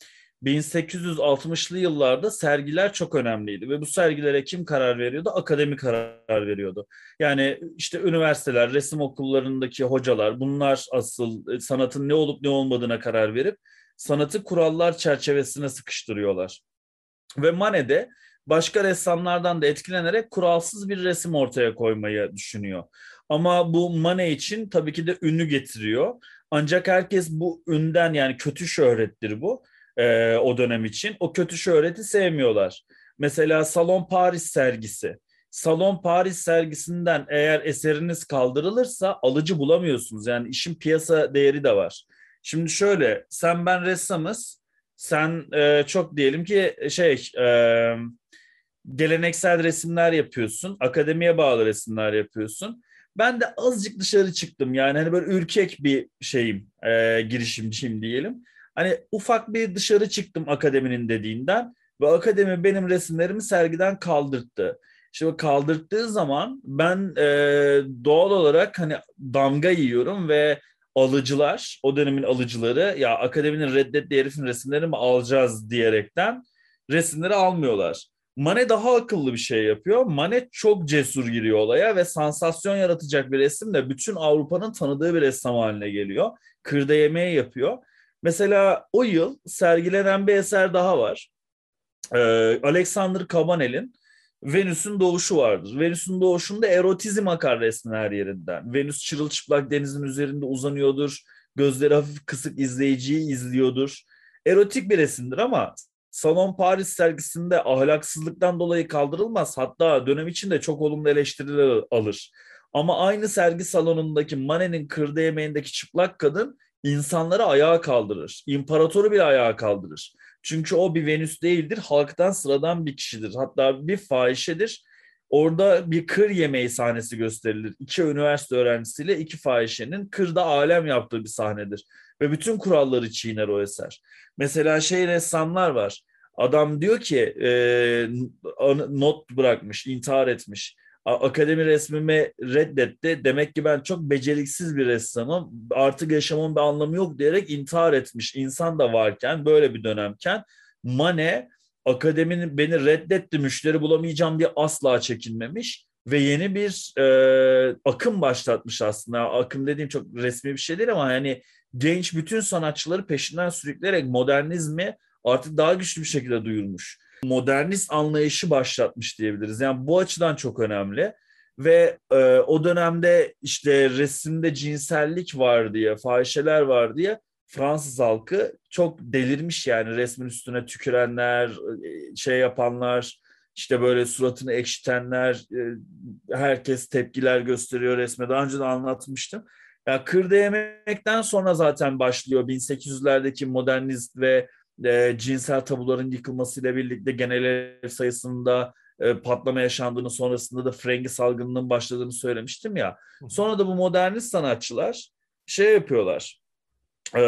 1860'lı yıllarda sergiler çok önemliydi ve bu sergilere kim karar veriyordu? Akademi karar veriyordu. Yani işte üniversiteler, resim okullarındaki hocalar bunlar asıl e, sanatın ne olup ne olmadığına karar verip sanatı kurallar çerçevesine sıkıştırıyorlar. Ve Manet'de başka ressamlardan da etkilenerek kuralsız bir resim ortaya koymayı düşünüyor. Ama bu Manet için tabii ki de ünlü getiriyor. Ancak herkes bu ünden yani kötü şöhrettir bu. E, o dönem için. O kötü şöhreti sevmiyorlar. Mesela Salon Paris sergisi. Salon Paris sergisinden eğer eseriniz kaldırılırsa alıcı bulamıyorsunuz. Yani işin piyasa değeri de var. Şimdi şöyle sen ben ressamız. Sen e, çok diyelim ki şey e, geleneksel resimler yapıyorsun. Akademiye bağlı resimler yapıyorsun. Ben de azıcık dışarı çıktım. Yani hani böyle ürkek bir şeyim, e, girişimciyim diyelim. Hani ufak bir dışarı çıktım akademinin dediğinden ve akademi benim resimlerimi sergiden kaldırttı. Şimdi kaldırttığı zaman ben e, doğal olarak hani damga yiyorum ve alıcılar, o dönemin alıcıları ya akademinin reddettiği herifin resimlerini mi alacağız diyerekten resimleri almıyorlar. Mane daha akıllı bir şey yapıyor. Mane çok cesur giriyor olaya ve sansasyon yaratacak bir resimle bütün Avrupa'nın tanıdığı bir ressam haline geliyor. Kırda yemeği yapıyor. Mesela o yıl sergilenen bir eser daha var. Ee, Alexander Cabanel'in Venüs'ün doğuşu vardır. Venüs'ün doğuşunda erotizm akar resmin her yerinden. Venüs çırılçıplak denizin üzerinde uzanıyordur. Gözleri hafif kısık izleyiciyi izliyordur. Erotik bir resimdir ama Salon Paris sergisinde ahlaksızlıktan dolayı kaldırılmaz. Hatta dönem içinde çok olumlu eleştiriler alır. Ama aynı sergi salonundaki Manet'in kırda yemeğindeki çıplak kadın insanları ayağa kaldırır. İmparatoru bile ayağa kaldırır. Çünkü o bir Venüs değildir, halktan sıradan bir kişidir. Hatta bir fahişedir. Orada bir kır yemeği sahnesi gösterilir. İki üniversite öğrencisiyle iki fahişenin kırda alem yaptığı bir sahnedir. Ve bütün kuralları çiğner o eser. Mesela şey ressamlar var. Adam diyor ki e, not bırakmış, intihar etmiş akademi resmimi reddetti. Demek ki ben çok beceriksiz bir ressamım. Artık yaşamın bir anlamı yok diyerek intihar etmiş insan da varken böyle bir dönemken Mane akademinin beni reddetti müşteri bulamayacağım diye asla çekinmemiş ve yeni bir e, akım başlatmış aslında. Akım dediğim çok resmi bir şey değil ama yani genç bütün sanatçıları peşinden sürükleyerek modernizmi artık daha güçlü bir şekilde duyurmuş modernist anlayışı başlatmış diyebiliriz. Yani bu açıdan çok önemli. Ve e, o dönemde işte resimde cinsellik var diye, fahişeler var diye Fransız halkı çok delirmiş yani resmin üstüne tükürenler, e, şey yapanlar, işte böyle suratını ekşitenler, e, herkes tepkiler gösteriyor resme. Daha önce de anlatmıştım. Yani kırda yemekten sonra zaten başlıyor 1800'lerdeki modernist ve e, cinsel tabuların yıkılmasıyla birlikte genel ev sayısında e, patlama yaşandığını sonrasında da frengi salgınının başladığını söylemiştim ya. Sonra da bu modernist sanatçılar şey yapıyorlar. E,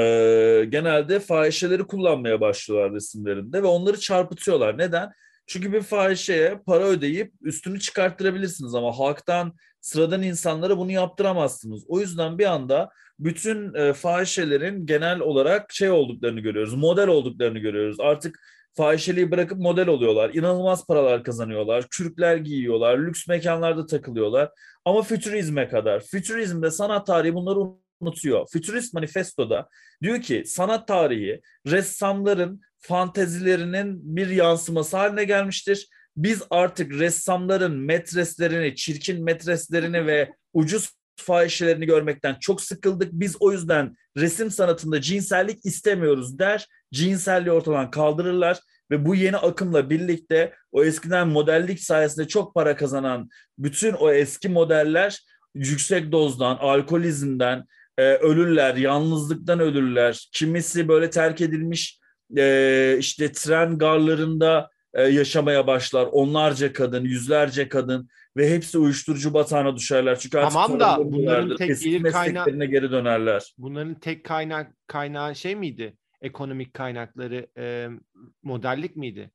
genelde fahişeleri kullanmaya başlıyorlar resimlerinde ve onları çarpıtıyorlar. Neden? Çünkü bir fahişeye para ödeyip üstünü çıkarttırabilirsiniz ama halktan sıradan insanlara bunu yaptıramazsınız. O yüzden bir anda bütün e, fahişelerin genel olarak şey olduklarını görüyoruz. Model olduklarını görüyoruz. Artık fahişeliği bırakıp model oluyorlar. İnanılmaz paralar kazanıyorlar. Kürkler giyiyorlar. Lüks mekanlarda takılıyorlar. Ama fütürizme kadar. Fütürizmde sanat tarihi bunları unutuyor. Futurist Manifesto'da diyor ki sanat tarihi ressamların fantezilerinin bir yansıması haline gelmiştir. Biz artık ressamların metreslerini, çirkin metreslerini ve ucuz fahişelerini görmekten çok sıkıldık. Biz o yüzden resim sanatında cinsellik istemiyoruz der. Cinselliği ortadan kaldırırlar ve bu yeni akımla birlikte o eskiden modellik sayesinde çok para kazanan bütün o eski modeller yüksek dozdan, alkolizmden e, ölürler, yalnızlıktan ölürler. Kimisi böyle terk edilmiş e, işte tren garlarında yaşamaya başlar. Onlarca kadın, yüzlerce kadın ve hepsi uyuşturucu batağına düşerler. Çünkü artık tamam da bunların tek gelir kaynağı geri dönerler. Bunların tek kaynak kaynağı şey miydi? Ekonomik kaynakları e, modellik miydi?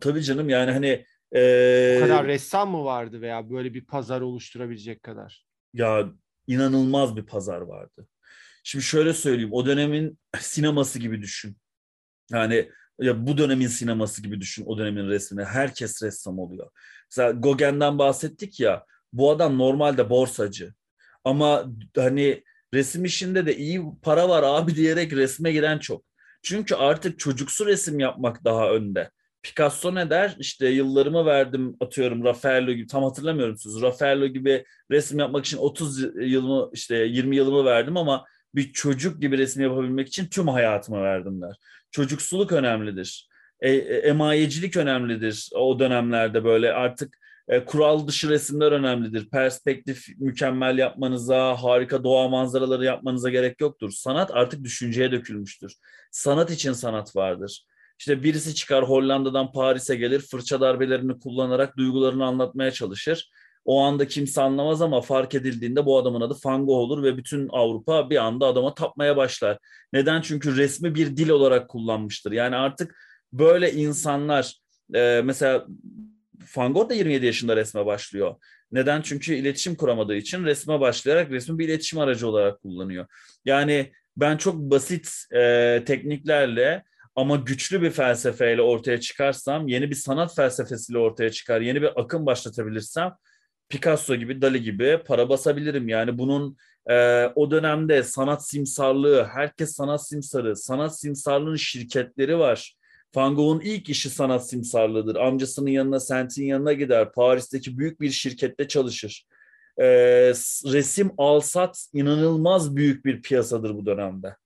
Tabii canım yani hani e, bu kadar ressam mı vardı veya böyle bir pazar oluşturabilecek kadar? Ya inanılmaz bir pazar vardı. Şimdi şöyle söyleyeyim o dönemin sineması gibi düşün. Yani ya bu dönemin sineması gibi düşün o dönemin resmini. Herkes ressam oluyor. Mesela Gauguin'den bahsettik ya. Bu adam normalde borsacı. Ama hani resim işinde de iyi para var abi diyerek resme giren çok. Çünkü artık çocuksu resim yapmak daha önde. Picasso ne der? İşte yıllarımı verdim atıyorum Raffaello gibi tam hatırlamıyorum siz. Raffaello gibi resim yapmak için 30 yılımı işte 20 yılımı verdim ama bir çocuk gibi resim yapabilmek için tüm hayatımı verdim der. Çocuksuluk önemlidir. E, e, emayecilik önemlidir o dönemlerde böyle artık e, kural dışı resimler önemlidir. Perspektif mükemmel yapmanıza, harika doğa manzaraları yapmanıza gerek yoktur. Sanat artık düşünceye dökülmüştür. Sanat için sanat vardır. İşte birisi çıkar Hollanda'dan Paris'e gelir, fırça darbelerini kullanarak duygularını anlatmaya çalışır. O anda kimse anlamaz ama fark edildiğinde bu adamın adı Van Gogh olur ve bütün Avrupa bir anda adama tapmaya başlar. Neden? Çünkü resmi bir dil olarak kullanmıştır. Yani artık böyle insanlar e, mesela Van Gogh da 27 yaşında resme başlıyor. Neden? Çünkü iletişim kuramadığı için resme başlayarak resmi bir iletişim aracı olarak kullanıyor. Yani ben çok basit e, tekniklerle ama güçlü bir felsefeyle ortaya çıkarsam, yeni bir sanat felsefesiyle ortaya çıkar, yeni bir akım başlatabilirsem Picasso gibi, Dali gibi para basabilirim. Yani bunun e, o dönemde sanat simsarlığı, herkes sanat simsarı, sanat simsarlığının şirketleri var. Van Gogh'un ilk işi sanat simsarlığıdır. Amcasının yanına, Sent'in yanına gider. Paris'teki büyük bir şirkette çalışır. E, resim alsat inanılmaz büyük bir piyasadır bu dönemde.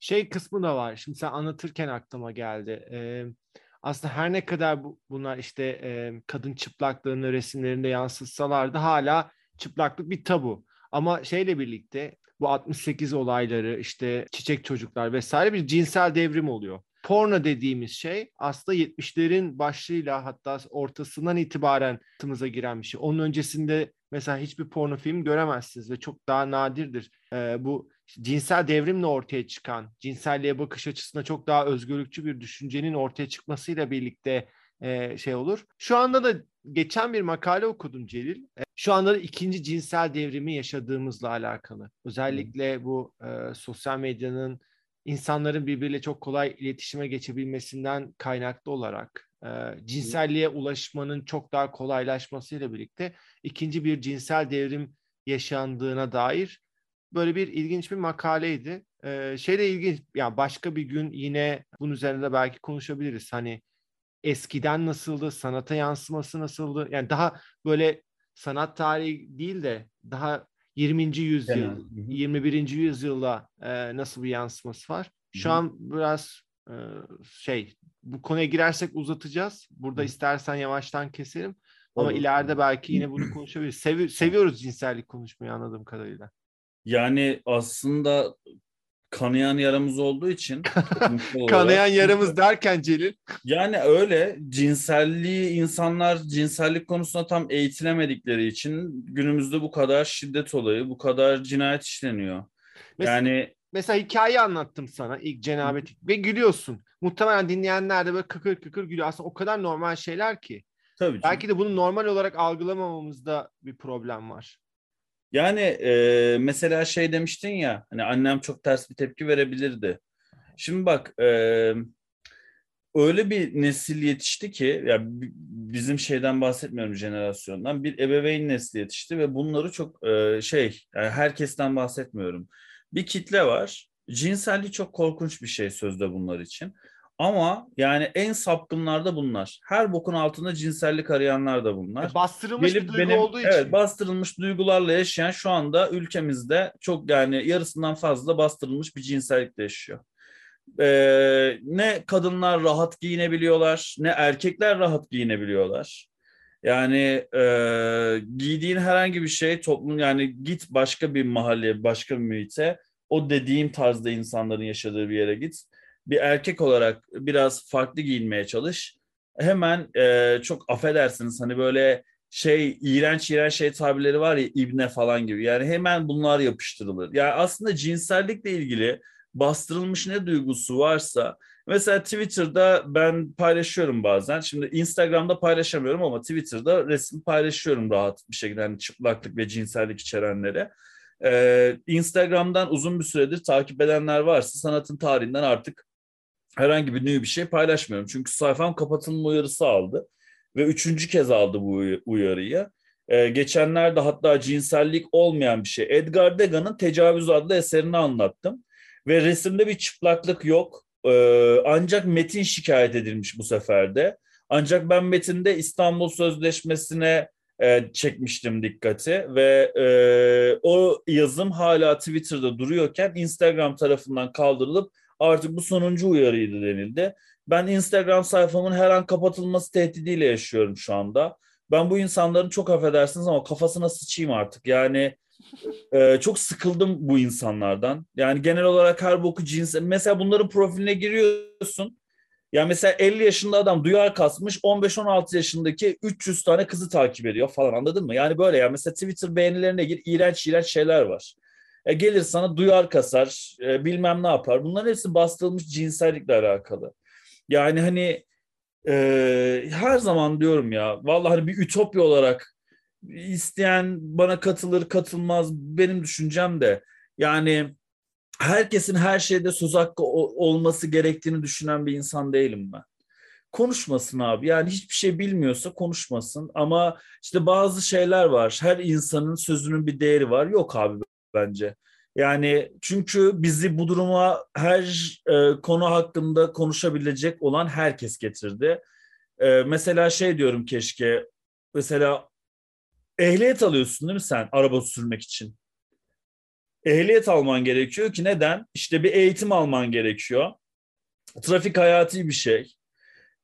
Şey kısmı da var. Şimdi sen anlatırken aklıma geldi. Ee, aslında her ne kadar bu, bunlar işte e, kadın çıplaklığını resimlerinde yansıtsalar da hala çıplaklık bir tabu. Ama şeyle birlikte bu 68 olayları işte çiçek çocuklar vesaire bir cinsel devrim oluyor. Porno dediğimiz şey aslında 70'lerin başlığıyla hatta ortasından itibaren hayatımıza giren bir şey. Onun öncesinde mesela hiçbir porno film göremezsiniz ve çok daha nadirdir. Ee, bu cinsel devrimle ortaya çıkan, cinselliğe bakış açısında çok daha özgürlükçü bir düşüncenin ortaya çıkmasıyla birlikte e, şey olur. Şu anda da geçen bir makale okudum Celil. E, şu anda da ikinci cinsel devrimi yaşadığımızla alakalı. Özellikle bu e, sosyal medyanın insanların birbiriyle çok kolay iletişime geçebilmesinden kaynaklı olarak e, cinselliğe ulaşmanın çok daha kolaylaşmasıyla birlikte ikinci bir cinsel devrim yaşandığına dair böyle bir ilginç bir makaleydi. Ee, şeyle ilginç, yani başka bir gün yine bunun üzerinde belki konuşabiliriz. Hani eskiden nasıldı, sanata yansıması nasıldı? Yani daha böyle sanat tarihi değil de daha 20. yüzyıl, evet. 21. yüzyılda e, nasıl bir yansıması var? Şu Hı-hı. an biraz e, şey, bu konuya girersek uzatacağız. Burada istersen yavaştan keselim. Ama Olur. ileride belki yine bunu konuşabiliriz. Sevi- seviyoruz cinsellik konuşmayı anladığım kadarıyla. Yani aslında kanayan yaramız olduğu için kanayan yaramız derken Celil yani öyle cinselliği insanlar cinsellik konusunda tam eğitilemedikleri için günümüzde bu kadar şiddet olayı bu kadar cinayet işleniyor. Mesela, yani mesela hikaye anlattım sana ilk cenabet ve gülüyorsun. Muhtemelen dinleyenler de böyle kıkır kıkır gülüyor. Aslında o kadar normal şeyler ki. Tabii Belki de bunu normal olarak algılamamamızda bir problem var. Yani e, mesela şey demiştin ya hani annem çok ters bir tepki verebilirdi. Şimdi bak e, öyle bir nesil yetişti ki ya bizim şeyden bahsetmiyorum jenerasyondan bir ebeveyn nesli yetişti ve bunları çok e, şey yani herkesten bahsetmiyorum. Bir kitle var. Cinsellik çok korkunç bir şey sözde bunlar için. Ama yani en sapkınlar da bunlar. Her bokun altında cinsellik arayanlar da bunlar. E, bastırılmış Gelip bir duygu benim, olduğu için. Evet bastırılmış duygularla yaşayan şu anda ülkemizde çok yani yarısından fazla bastırılmış bir cinsellikle yaşıyor. Ee, ne kadınlar rahat giyinebiliyorlar ne erkekler rahat giyinebiliyorlar. Yani e, giydiğin herhangi bir şey toplum yani git başka bir mahalleye başka bir mühite o dediğim tarzda insanların yaşadığı bir yere git bir erkek olarak biraz farklı giyinmeye çalış. Hemen e, çok affedersiniz hani böyle şey iğrenç iğrenç şey tabirleri var ya ibne falan gibi. Yani hemen bunlar yapıştırılır. Yani aslında cinsellikle ilgili bastırılmış ne duygusu varsa mesela Twitter'da ben paylaşıyorum bazen. Şimdi Instagram'da paylaşamıyorum ama Twitter'da resim paylaşıyorum rahat bir şekilde hani çıplaklık ve cinsellik içerenleri. Ee, Instagram'dan uzun bir süredir takip edenler varsa sanatın tarihinden artık herhangi bir bir şey paylaşmıyorum. Çünkü sayfam kapatılma uyarısı aldı. Ve üçüncü kez aldı bu uyarıyı. Ee, geçenlerde hatta cinsellik olmayan bir şey. Edgar Degas'ın Tecavüz adlı eserini anlattım. Ve resimde bir çıplaklık yok. Ee, ancak metin şikayet edilmiş bu seferde. Ancak ben metinde İstanbul Sözleşmesi'ne e, çekmiştim dikkati ve e, o yazım hala Twitter'da duruyorken Instagram tarafından kaldırılıp artık bu sonuncu uyarıydı denildi. Ben Instagram sayfamın her an kapatılması tehdidiyle yaşıyorum şu anda. Ben bu insanların çok affedersiniz ama kafasına sıçayım artık. Yani e, çok sıkıldım bu insanlardan. Yani genel olarak her boku cins. Mesela bunların profiline giriyorsun. Ya mesela 50 yaşında adam duyar kasmış 15-16 yaşındaki 300 tane kızı takip ediyor falan anladın mı? Yani böyle ya mesela Twitter beğenilerine gir iğrenç iğrenç şeyler var. E, gelir sana duyar kasar e, bilmem ne yapar. Bunların hepsi bastırılmış cinsellikle alakalı. Yani hani e, her zaman diyorum ya vallahi hani bir ütopya olarak isteyen bana katılır katılmaz benim düşüncem de yani herkesin her şeyde söz hakkı olması gerektiğini düşünen bir insan değilim ben. Konuşmasın abi. Yani hiçbir şey bilmiyorsa konuşmasın. Ama işte bazı şeyler var. Her insanın sözünün bir değeri var. Yok abi bence. Yani çünkü bizi bu duruma her e, konu hakkında konuşabilecek olan herkes getirdi. E, mesela şey diyorum keşke. Mesela ehliyet alıyorsun değil mi sen araba sürmek için? ehliyet alman gerekiyor ki neden? İşte bir eğitim alman gerekiyor. Trafik hayati bir şey.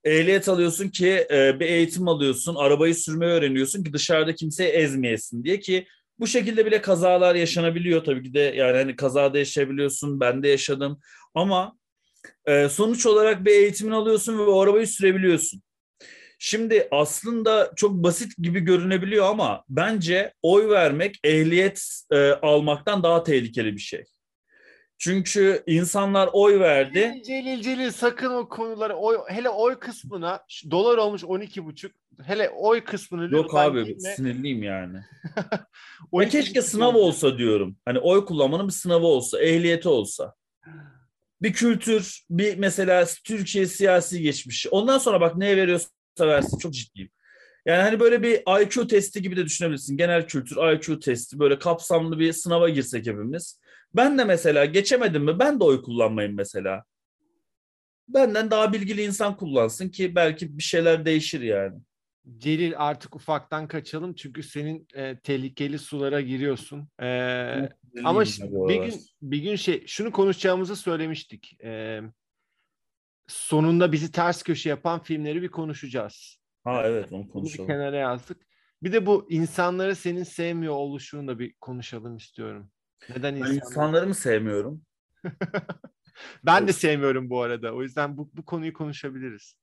Ehliyet alıyorsun ki e, bir eğitim alıyorsun, arabayı sürmeyi öğreniyorsun ki dışarıda kimseyi ezmeyesin diye ki bu şekilde bile kazalar yaşanabiliyor tabii ki de yani hani kazada yaşayabiliyorsun ben de yaşadım ama e, sonuç olarak bir eğitimini alıyorsun ve o arabayı sürebiliyorsun. Şimdi aslında çok basit gibi görünebiliyor ama bence oy vermek ehliyet e, almaktan daha tehlikeli bir şey. Çünkü insanlar oy verdi. Celil Celil sakın o konuları oy, hele oy kısmına dolar olmuş 12 buçuk. Hele oy kısmını Yok abi girme. sinirliyim yani. ya keşke sınav olsa diyorum. Hani oy kullanmanın bir sınavı olsa, ehliyeti olsa. Bir kültür, bir mesela Türkiye siyasi geçmişi. Ondan sonra bak neye veriyorsun versin. Çok ciddiyim. Yani hani böyle bir IQ testi gibi de düşünebilirsin. Genel kültür IQ testi böyle kapsamlı bir sınava girsek hepimiz. Ben de mesela geçemedim mi ben de oy kullanmayayım mesela. Benden daha bilgili insan kullansın ki belki bir şeyler değişir yani. Celil artık ufaktan kaçalım çünkü senin e, tehlikeli sulara giriyorsun. E, ama bir gün bir gün şey şunu konuşacağımızı söylemiştik. E, sonunda bizi ters köşe yapan filmleri bir konuşacağız. Ha evet onu konuşalım. Bir kenara yazdık. Bir de bu insanları senin sevmiyor oluşunu da bir konuşalım istiyorum. Neden insanları... Ben insanları mı sevmiyorum? ben de sevmiyorum bu arada. O yüzden bu, bu konuyu konuşabiliriz.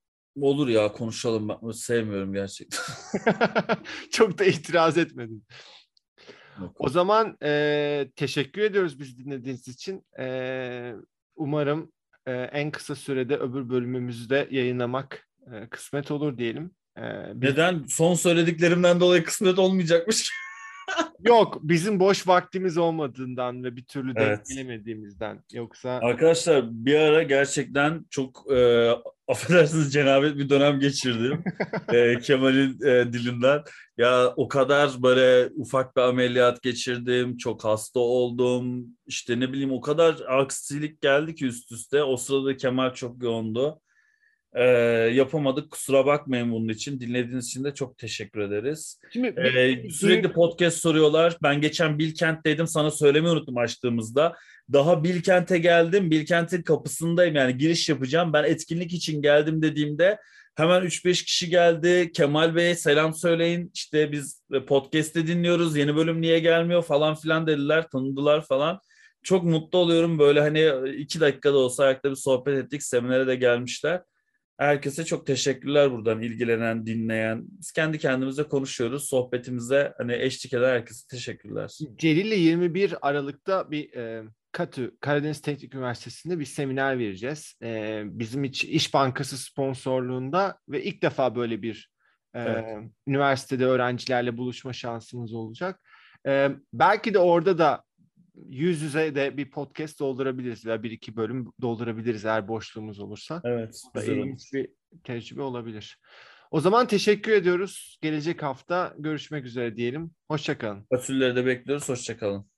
Olur ya konuşalım. Ben sevmiyorum gerçekten. Çok da itiraz etmedim. Yok. O zaman e, teşekkür ediyoruz biz dinlediğiniz için. E, umarım e, en kısa sürede öbür bölümümüzü de yayınlamak e, kısmet olur diyelim. E, biz... Neden? Son söylediklerimden dolayı kısmet olmayacakmış Yok bizim boş vaktimiz olmadığından ve bir türlü evet. denk gelemediğimizden. Yoksa... Arkadaşlar bir ara gerçekten çok e, affedersiniz cenabet bir dönem geçirdim. e, Kemal'in e, dilinden. Ya o kadar böyle ufak bir ameliyat geçirdim. Çok hasta oldum. İşte ne bileyim o kadar aksilik geldi ki üst üste. O sırada Kemal çok yoğundu. E, yapamadık. Kusura bakmayın bunun için. Dinlediğiniz için de çok teşekkür ederiz. Şimdi e, sürekli podcast soruyorlar. Ben geçen Bilkent'teydim. Sana söylemeyi unuttum açtığımızda. Daha Bilkent'e geldim. Bilkent'in kapısındayım. Yani giriş yapacağım. Ben etkinlik için geldim dediğimde hemen 3-5 kişi geldi. Kemal Bey selam söyleyin. İşte biz podcast'te dinliyoruz. Yeni bölüm niye gelmiyor falan filan dediler. Tanıdılar falan. Çok mutlu oluyorum. Böyle hani iki dakikada olsa ayakta bir sohbet ettik. Seminere de gelmişler. Herkese çok teşekkürler buradan ilgilenen, dinleyen. Biz kendi kendimize konuşuyoruz. Sohbetimize hani eşlik eden herkese teşekkürler. Celil ile 21 Aralık'ta bir e, KATÜ, Karadeniz Teknik Üniversitesi'nde bir seminer vereceğiz. E, bizim iç, İş Bankası sponsorluğunda ve ilk defa böyle bir e, evet. üniversitede öğrencilerle buluşma şansımız olacak. E, belki de orada da yüz yüze de bir podcast doldurabiliriz veya bir iki bölüm doldurabiliriz eğer boşluğumuz olursa. Evet. İlginç bir tecrübe olabilir. O zaman teşekkür ediyoruz. Gelecek hafta görüşmek üzere diyelim. Hoşçakalın. Fasulyeleri de bekliyoruz. Hoşçakalın.